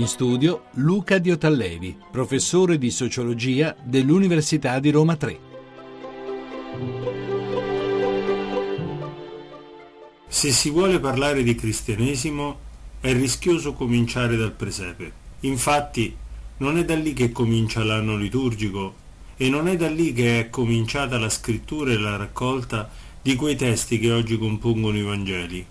In studio Luca Diotallevi, professore di sociologia dell'Università di Roma 3. Se si vuole parlare di cristianesimo è rischioso cominciare dal presepe. Infatti non è da lì che comincia l'anno liturgico e non è da lì che è cominciata la scrittura e la raccolta di quei testi che oggi compongono i Vangeli.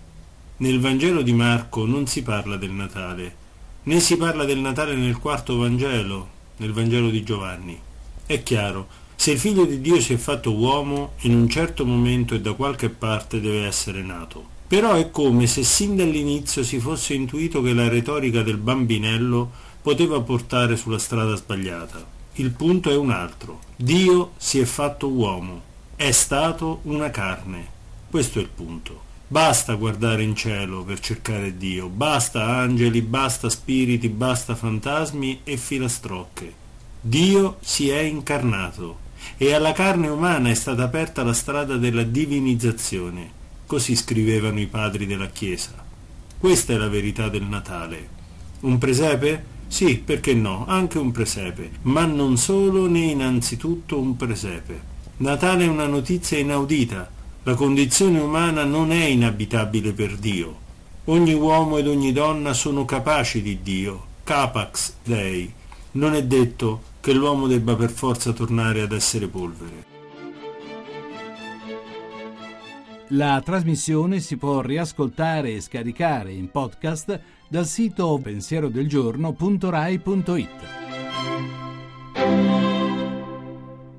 Nel Vangelo di Marco non si parla del Natale, né si parla del Natale nel quarto Vangelo, nel Vangelo di Giovanni. È chiaro, se il figlio di Dio si è fatto uomo, in un certo momento e da qualche parte deve essere nato. Però è come se sin dall'inizio si fosse intuito che la retorica del bambinello poteva portare sulla strada sbagliata. Il punto è un altro. Dio si è fatto uomo, è stato una carne. Questo è il punto. Basta guardare in cielo per cercare Dio, basta angeli, basta spiriti, basta fantasmi e filastrocche. Dio si è incarnato e alla carne umana è stata aperta la strada della divinizzazione, così scrivevano i padri della Chiesa. Questa è la verità del Natale. Un presepe? Sì, perché no, anche un presepe, ma non solo né innanzitutto un presepe. Natale è una notizia inaudita, la condizione umana non è inabitabile per Dio. Ogni uomo ed ogni donna sono capaci di Dio, capax Dei. Non è detto che l'uomo debba per forza tornare ad essere polvere. La trasmissione si può riascoltare e scaricare in podcast dal sito pensierodelgiorno.rai.it.